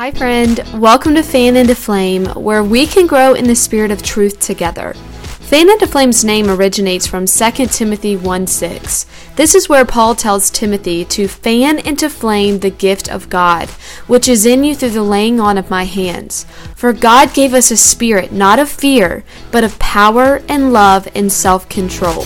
Hi, friend. Welcome to Fan into Flame, where we can grow in the spirit of truth together. Fan into Flame's name originates from 2 Timothy 1 6. This is where Paul tells Timothy to fan into flame the gift of God, which is in you through the laying on of my hands. For God gave us a spirit not of fear, but of power and love and self control.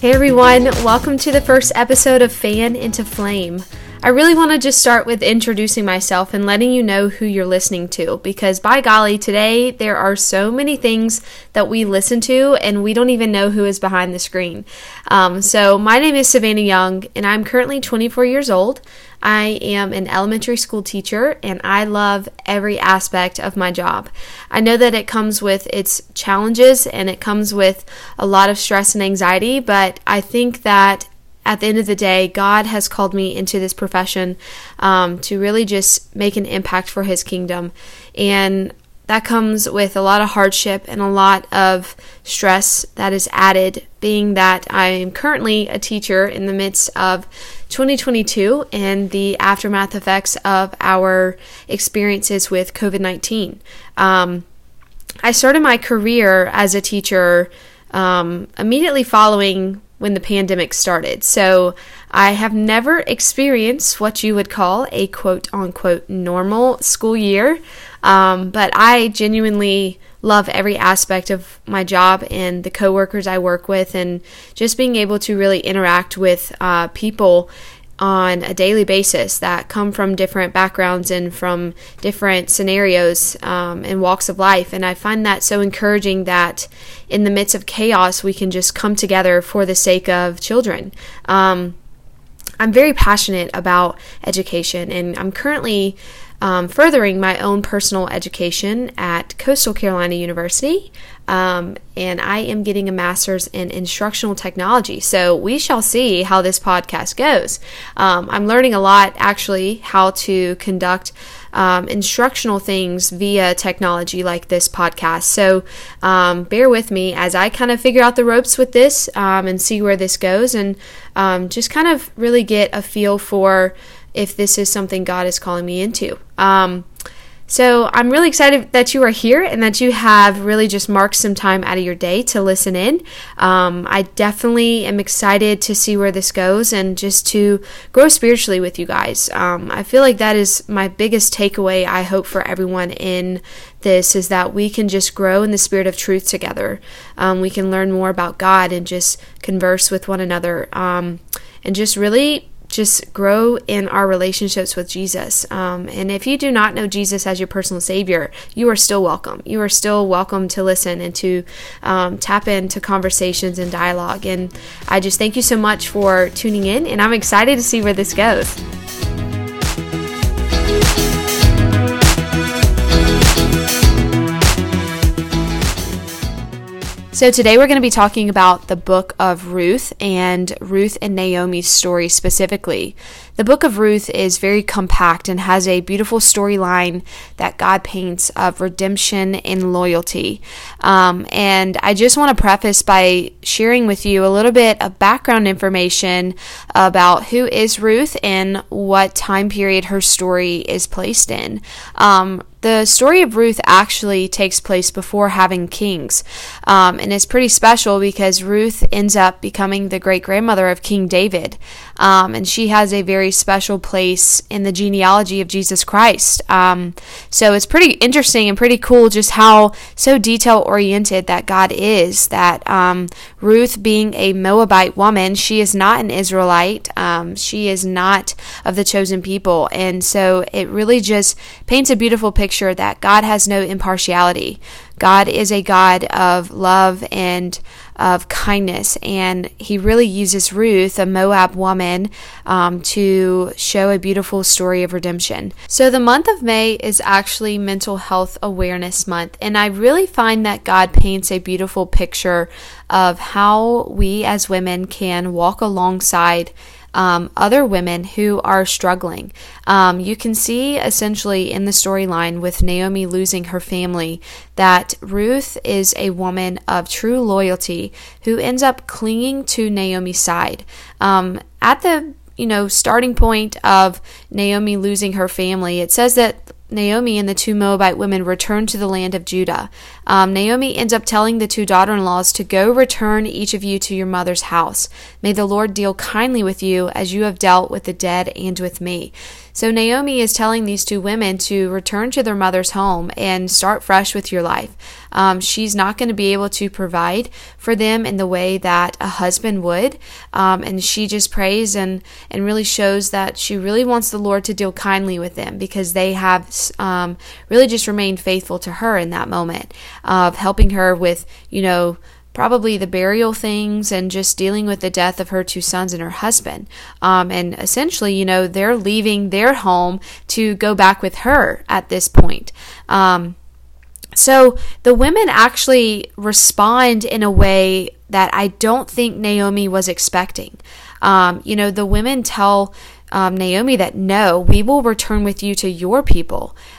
Hey everyone, welcome to the first episode of Fan into Flame. I really want to just start with introducing myself and letting you know who you're listening to because, by golly, today there are so many things that we listen to and we don't even know who is behind the screen. Um, so, my name is Savannah Young and I'm currently 24 years old. I am an elementary school teacher and I love every aspect of my job. I know that it comes with its challenges and it comes with a lot of stress and anxiety, but I think that at the end of the day, God has called me into this profession um, to really just make an impact for His kingdom. And that comes with a lot of hardship and a lot of stress that is added, being that I am currently a teacher in the midst of 2022 and the aftermath effects of our experiences with COVID 19. Um, I started my career as a teacher um, immediately following when the pandemic started. So I have never experienced what you would call a quote unquote normal school year, um, but I genuinely love every aspect of my job and the coworkers I work with, and just being able to really interact with uh, people on a daily basis that come from different backgrounds and from different scenarios um, and walks of life. And I find that so encouraging that in the midst of chaos, we can just come together for the sake of children. Um, I'm very passionate about education, and I'm currently um, furthering my own personal education at Coastal Carolina University. Um, and I am getting a master's in instructional technology. So we shall see how this podcast goes. Um, I'm learning a lot actually how to conduct um, instructional things via technology like this podcast. So um, bear with me as I kind of figure out the ropes with this um, and see where this goes and um, just kind of really get a feel for if this is something God is calling me into. Um, so I'm really excited that you are here and that you have really just marked some time out of your day to listen in. Um, I definitely am excited to see where this goes and just to grow spiritually with you guys. Um, I feel like that is my biggest takeaway. I hope for everyone in this is that we can just grow in the spirit of truth together. Um, we can learn more about God and just converse with one another um, and just really just grow in our relationships with Jesus. Um, and if you do not know Jesus as your personal Savior, you are still welcome. You are still welcome to listen and to um, tap into conversations and dialogue. And I just thank you so much for tuning in, and I'm excited to see where this goes. So, today we're going to be talking about the book of Ruth and Ruth and Naomi's story specifically. The book of Ruth is very compact and has a beautiful storyline that God paints of redemption and loyalty. Um, and I just want to preface by sharing with you a little bit of background information about who is Ruth and what time period her story is placed in. Um, the story of Ruth actually takes place before having kings, um, and it's pretty special because Ruth ends up becoming the great grandmother of King David, um, and she has a very special place in the genealogy of Jesus Christ. Um, so it's pretty interesting and pretty cool just how so detail oriented that God is. That um, Ruth, being a Moabite woman, she is not an Israelite, um, she is not of the chosen people, and so it really just paints a beautiful picture that God has no impartiality. God is a God of love and of kindness, and He really uses Ruth, a Moab woman, um, to show a beautiful story of redemption. So, the month of May is actually Mental Health Awareness Month, and I really find that God paints a beautiful picture of how we as women can walk alongside um, other women who are struggling. Um, you can see essentially in the storyline with Naomi losing her family that Ruth is a woman of true loyalty who ends up clinging to Naomi's side. Um, at the you know starting point of Naomi losing her family, it says that Naomi and the two Moabite women return to the land of Judah. Um, Naomi ends up telling the two daughter in laws to go return each of you to your mother's house. May the Lord deal kindly with you as you have dealt with the dead and with me. So Naomi is telling these two women to return to their mother's home and start fresh with your life. Um, she's not going to be able to provide for them in the way that a husband would. Um, and she just prays and, and really shows that she really wants the Lord to deal kindly with them because they have um, really just remained faithful to her in that moment of helping her with, you know, probably the burial things and just dealing with the death of her two sons and her husband. Um, and essentially, you know, they're leaving their home to go back with her at this point. Um, so the women actually respond in a way that I don't think Naomi was expecting. Um, you know, the women tell um, Naomi that no, we will return with you to your people.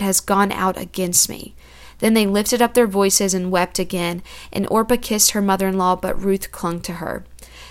has gone out against me. Then they lifted up their voices and wept again, and Orpah kissed her mother in law, but Ruth clung to her.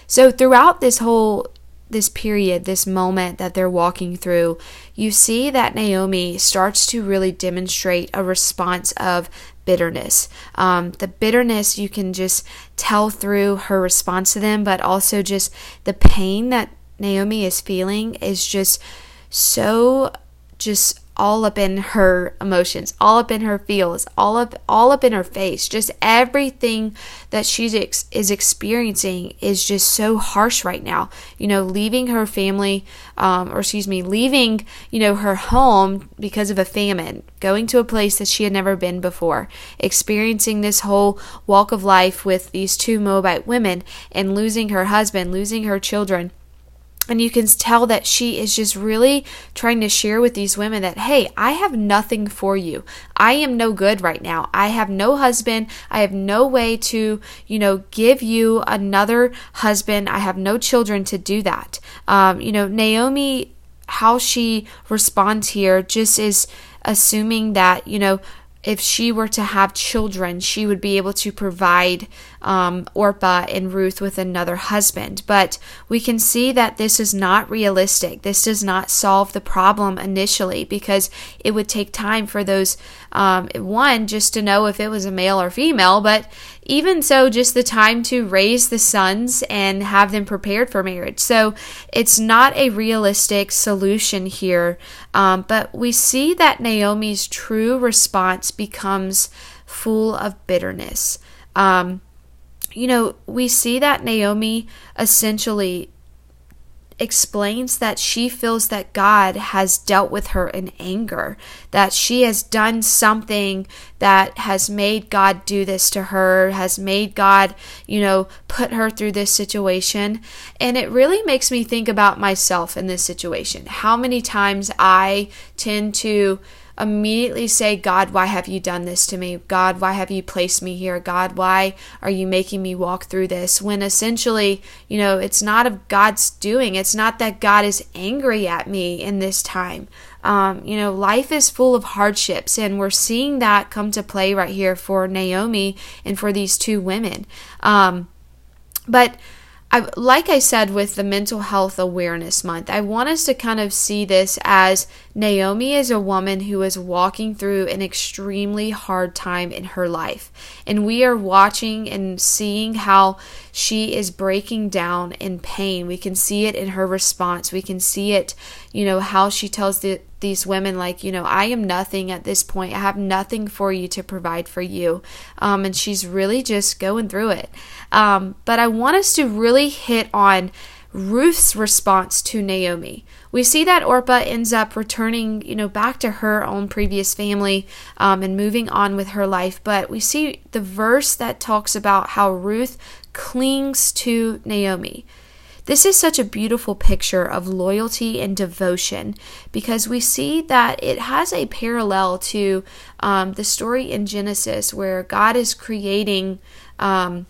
So throughout this whole this period, this moment that they're walking through, you see that Naomi starts to really demonstrate a response of bitterness. Um, the bitterness you can just tell through her response to them, but also just the pain that Naomi is feeling is just so just all up in her emotions, all up in her feels, all up all up in her face. Just everything that she ex- is experiencing is just so harsh right now. You know, leaving her family, um, or excuse me, leaving you know her home because of a famine, going to a place that she had never been before, experiencing this whole walk of life with these two Moabite women, and losing her husband, losing her children and you can tell that she is just really trying to share with these women that, hey, I have nothing for you. I am no good right now. I have no husband. I have no way to, you know, give you another husband. I have no children to do that. Um, you know, Naomi, how she responds here just is assuming that, you know, if she were to have children, she would be able to provide um, Orpah and Ruth with another husband. But we can see that this is not realistic. This does not solve the problem initially because it would take time for those, um, one, just to know if it was a male or female, but even so, just the time to raise the sons and have them prepared for marriage. So it's not a realistic solution here, um, but we see that Naomi's true response becomes full of bitterness. Um, you know, we see that Naomi essentially explains that she feels that God has dealt with her in anger, that she has done something that has made God do this to her, has made God, you know, put her through this situation. And it really makes me think about myself in this situation. How many times I tend to immediately say, God, why have you done this to me? God, why have you placed me here? God, why are you making me walk through this? When essentially, you know, it's not of God's doing. It's not that God is angry at me in this time. Um, you know, life is full of hardships, and we're seeing that come to play right here for Naomi and for these two women. Um, but I, like I said with the Mental Health Awareness Month, I want us to kind of see this as Naomi is a woman who is walking through an extremely hard time in her life. And we are watching and seeing how she is breaking down in pain. We can see it in her response. We can see it, you know, how she tells the, these women, like, you know, I am nothing at this point. I have nothing for you to provide for you. Um, and she's really just going through it. Um, but I want us to really hit on Ruth's response to Naomi. We see that Orpah ends up returning, you know, back to her own previous family um, and moving on with her life. But we see the verse that talks about how Ruth clings to Naomi. This is such a beautiful picture of loyalty and devotion because we see that it has a parallel to um, the story in Genesis where God is creating. Um,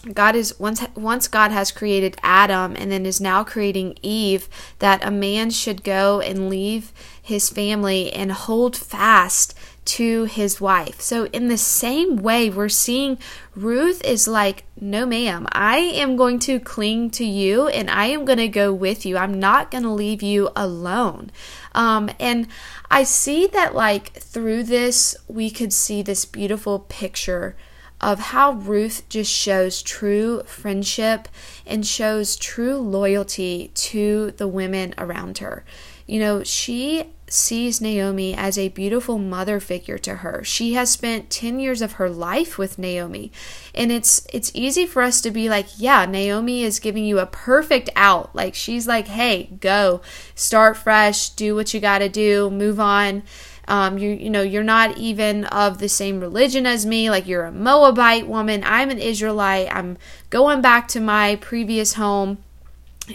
God is once once God has created Adam and then is now creating Eve that a man should go and leave his family and hold fast to his wife. So in the same way we're seeing Ruth is like, "No ma'am, I am going to cling to you and I am going to go with you. I'm not going to leave you alone." Um, and I see that like through this we could see this beautiful picture of how Ruth just shows true friendship and shows true loyalty to the women around her. You know, she sees Naomi as a beautiful mother figure to her. She has spent 10 years of her life with Naomi. And it's it's easy for us to be like, yeah, Naomi is giving you a perfect out. Like she's like, "Hey, go. Start fresh, do what you got to do, move on." Um, you you know you're not even of the same religion as me. Like you're a Moabite woman. I'm an Israelite. I'm going back to my previous home.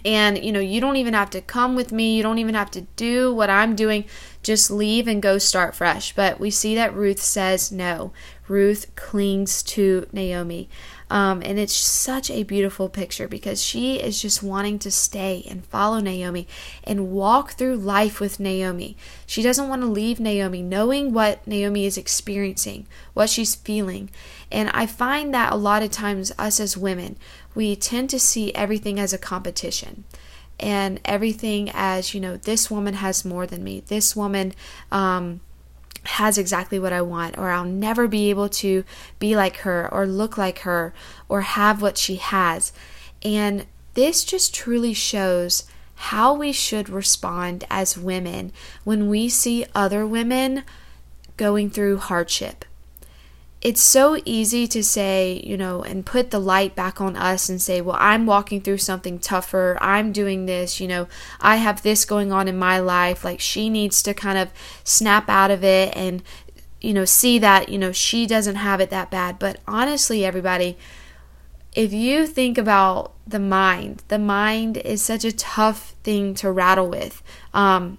And you know, you don't even have to come with me. You don't even have to do what I'm doing. Just leave and go start fresh. But we see that Ruth says no. Ruth clings to Naomi. Um, and it's such a beautiful picture because she is just wanting to stay and follow Naomi and walk through life with Naomi. She doesn't want to leave Naomi, knowing what Naomi is experiencing, what she's feeling. And I find that a lot of times, us as women, we tend to see everything as a competition and everything as, you know, this woman has more than me. This woman, um, has exactly what I want, or I'll never be able to be like her, or look like her, or have what she has. And this just truly shows how we should respond as women when we see other women going through hardship it's so easy to say, you know, and put the light back on us and say, well, I'm walking through something tougher. I'm doing this, you know, I have this going on in my life. Like she needs to kind of snap out of it and, you know, see that, you know, she doesn't have it that bad. But honestly, everybody, if you think about the mind, the mind is such a tough thing to rattle with. Um,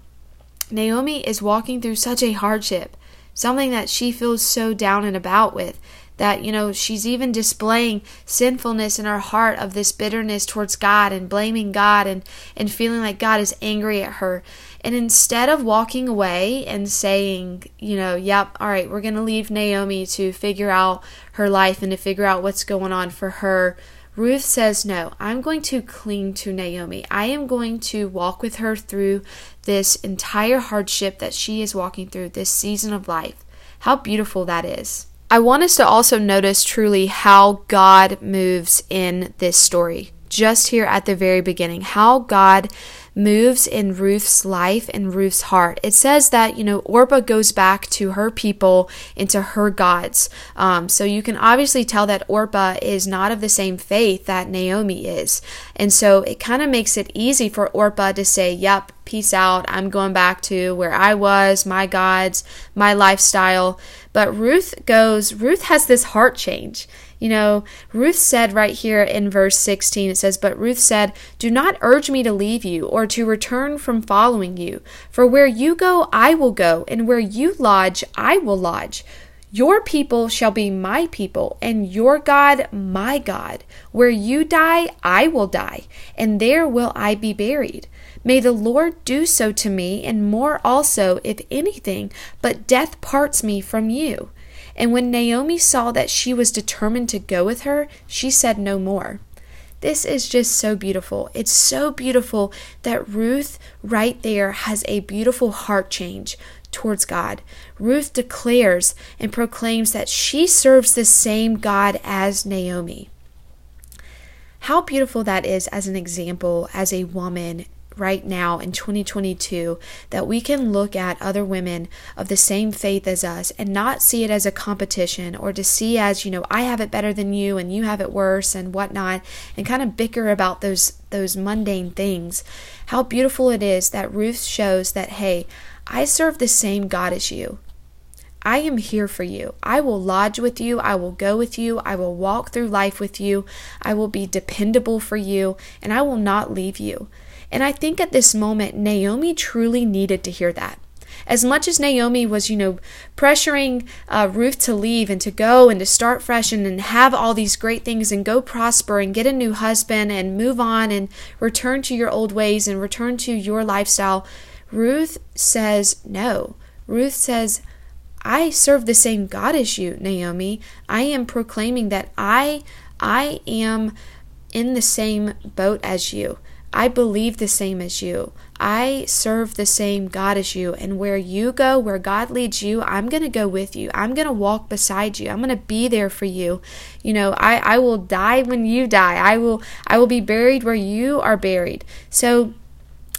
Naomi is walking through such a hardship something that she feels so down and about with that you know she's even displaying sinfulness in her heart of this bitterness towards God and blaming God and and feeling like God is angry at her. And instead of walking away and saying you know yep all right we're going to leave Naomi to figure out her life and to figure out what's going on for her Ruth says, No, I'm going to cling to Naomi. I am going to walk with her through this entire hardship that she is walking through, this season of life. How beautiful that is. I want us to also notice truly how God moves in this story, just here at the very beginning, how God moves in Ruth's life and Ruth's heart. It says that, you know, Orpah goes back to her people and to her gods. Um, so you can obviously tell that Orpah is not of the same faith that Naomi is. And so it kind of makes it easy for Orpah to say, yep, peace out. I'm going back to where I was, my gods, my lifestyle. But Ruth goes, Ruth has this heart change. You know, Ruth said right here in verse 16, it says, But Ruth said, Do not urge me to leave you or to return from following you. For where you go, I will go, and where you lodge, I will lodge. Your people shall be my people, and your God my God. Where you die, I will die, and there will I be buried. May the Lord do so to me, and more also, if anything, but death parts me from you. And when Naomi saw that she was determined to go with her, she said no more. This is just so beautiful. It's so beautiful that Ruth, right there, has a beautiful heart change towards God. Ruth declares and proclaims that she serves the same God as Naomi. How beautiful that is as an example, as a woman right now in 2022 that we can look at other women of the same faith as us and not see it as a competition or to see as, you know, I have it better than you and you have it worse and whatnot and kind of bicker about those those mundane things. How beautiful it is that Ruth shows that, hey, I serve the same God as you. I am here for you. I will lodge with you. I will go with you. I will walk through life with you. I will be dependable for you, and I will not leave you. And I think at this moment, Naomi truly needed to hear that. As much as Naomi was, you know, pressuring uh, Ruth to leave and to go and to start fresh and, and have all these great things and go prosper and get a new husband and move on and return to your old ways and return to your lifestyle, Ruth says no. Ruth says, I serve the same God as you, Naomi. I am proclaiming that I I am in the same boat as you. I believe the same as you. I serve the same God as you. And where you go, where God leads you, I'm going to go with you. I'm going to walk beside you. I'm going to be there for you. You know, I, I will die when you die. I will I will be buried where you are buried. So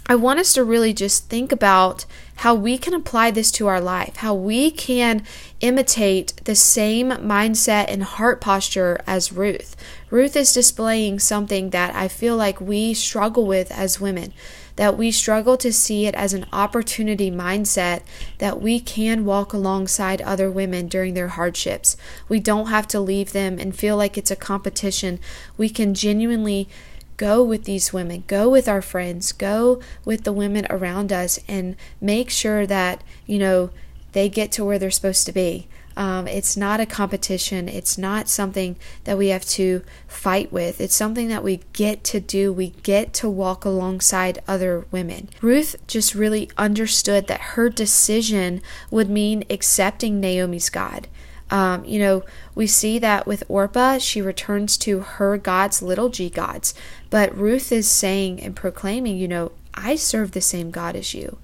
I want us to really just think about how we can apply this to our life, how we can imitate the same mindset and heart posture as Ruth. Ruth is displaying something that I feel like we struggle with as women, that we struggle to see it as an opportunity mindset that we can walk alongside other women during their hardships. We don't have to leave them and feel like it's a competition. We can genuinely go with these women, go with our friends, go with the women around us, and make sure that, you know, they get to where they're supposed to be. Um, it's not a competition. It's not something that we have to fight with. It's something that we get to do. We get to walk alongside other women. Ruth just really understood that her decision would mean accepting Naomi's God. Um, you know, we see that with Orpah, she returns to her gods, little g gods. But Ruth is saying and proclaiming, you know, I serve the same God as you.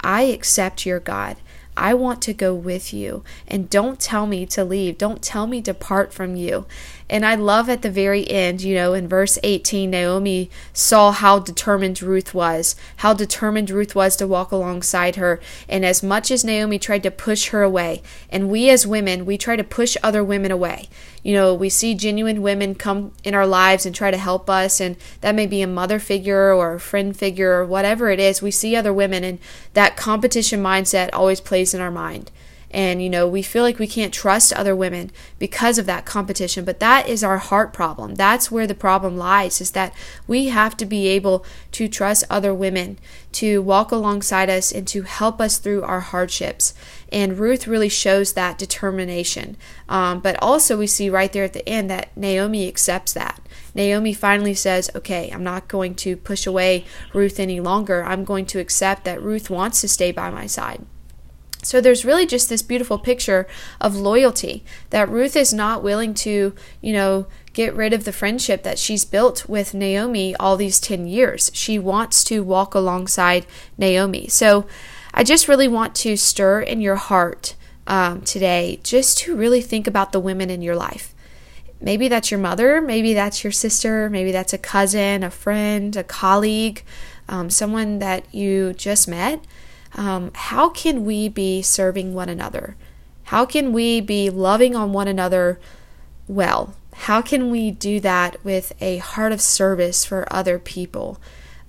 I accept your God. I want to go with you. And don't tell me to leave. Don't tell me to part from you. And I love at the very end, you know, in verse 18, Naomi saw how determined Ruth was, how determined Ruth was to walk alongside her. And as much as Naomi tried to push her away, and we as women, we try to push other women away. You know, we see genuine women come in our lives and try to help us, and that may be a mother figure or a friend figure or whatever it is. We see other women, and that competition mindset always plays in our mind. And you know we feel like we can't trust other women because of that competition but that is our heart problem. That's where the problem lies is that we have to be able to trust other women to walk alongside us and to help us through our hardships. And ruth really shows that determination. Um, but also we see right there at the end that naomi accepts that. Naomi finally says, Okay, I'm not going to push away Ruth any longer. I'm going to accept that Ruth wants to stay by my side. So there's really just this beautiful picture of loyalty that Ruth is not willing to, you know, get rid of the friendship that she's built with Naomi all these 10 years. She wants to walk alongside Naomi. So I just really want to stir in your heart um, today just to really think about the women in your life. Maybe that's your mother, maybe that's your sister, maybe that's a cousin, a friend, a colleague, um, someone that you just met um, how can we be serving one another? How can we be loving on one another well? How can we do that with a heart of service for other people?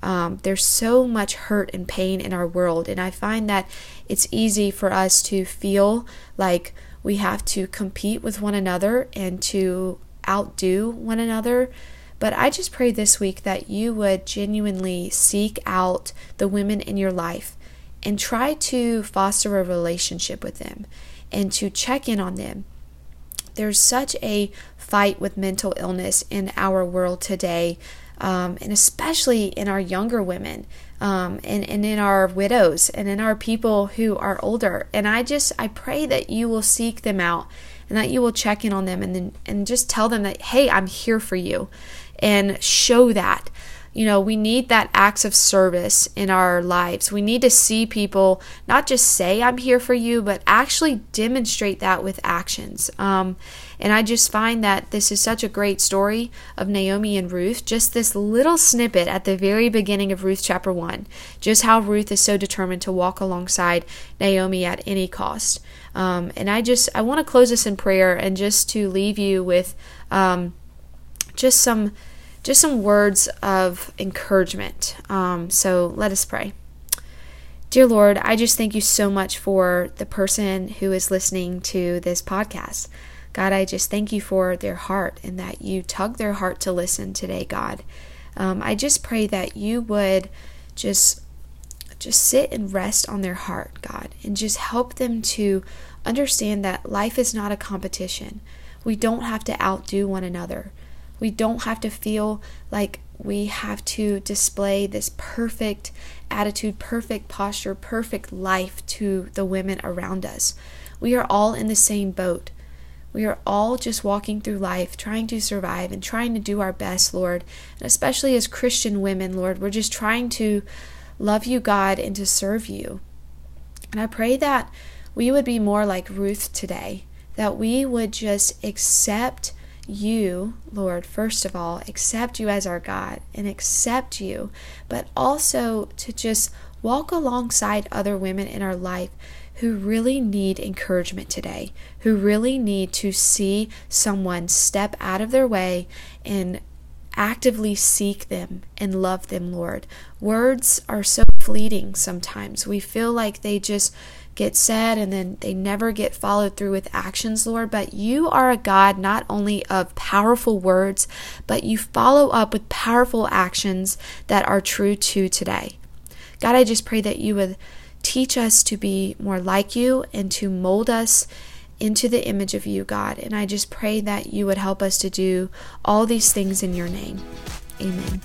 Um, there's so much hurt and pain in our world, and I find that it's easy for us to feel like we have to compete with one another and to outdo one another. But I just pray this week that you would genuinely seek out the women in your life and try to foster a relationship with them and to check in on them. There's such a fight with mental illness in our world today, um, and especially in our younger women. Um, and, and in our widows and in our people who are older. And I just, I pray that you will seek them out and that you will check in on them and then, and just tell them that, hey, I'm here for you and show that you know, we need that acts of service in our lives. We need to see people not just say, I'm here for you, but actually demonstrate that with actions. Um, and I just find that this is such a great story of Naomi and Ruth. Just this little snippet at the very beginning of Ruth chapter 1. Just how Ruth is so determined to walk alongside Naomi at any cost. Um, and I just, I want to close this in prayer and just to leave you with um, just some just some words of encouragement. Um, so let us pray. Dear Lord, I just thank you so much for the person who is listening to this podcast. God, I just thank you for their heart and that you tug their heart to listen today, God. Um, I just pray that you would just just sit and rest on their heart, God, and just help them to understand that life is not a competition. We don't have to outdo one another. We don't have to feel like we have to display this perfect attitude, perfect posture, perfect life to the women around us. We are all in the same boat. We are all just walking through life, trying to survive and trying to do our best, Lord. And especially as Christian women, Lord, we're just trying to love you, God, and to serve you. And I pray that we would be more like Ruth today, that we would just accept you, Lord, first of all, accept you as our God and accept you, but also to just walk alongside other women in our life who really need encouragement today, who really need to see someone step out of their way and actively seek them and love them, Lord. Words are so fleeting sometimes. We feel like they just get said and then they never get followed through with actions, Lord. But you are a God not only of powerful words, but you follow up with powerful actions that are true to today. God, I just pray that you would teach us to be more like you and to mold us into the image of you, God. And I just pray that you would help us to do all these things in your name. Amen.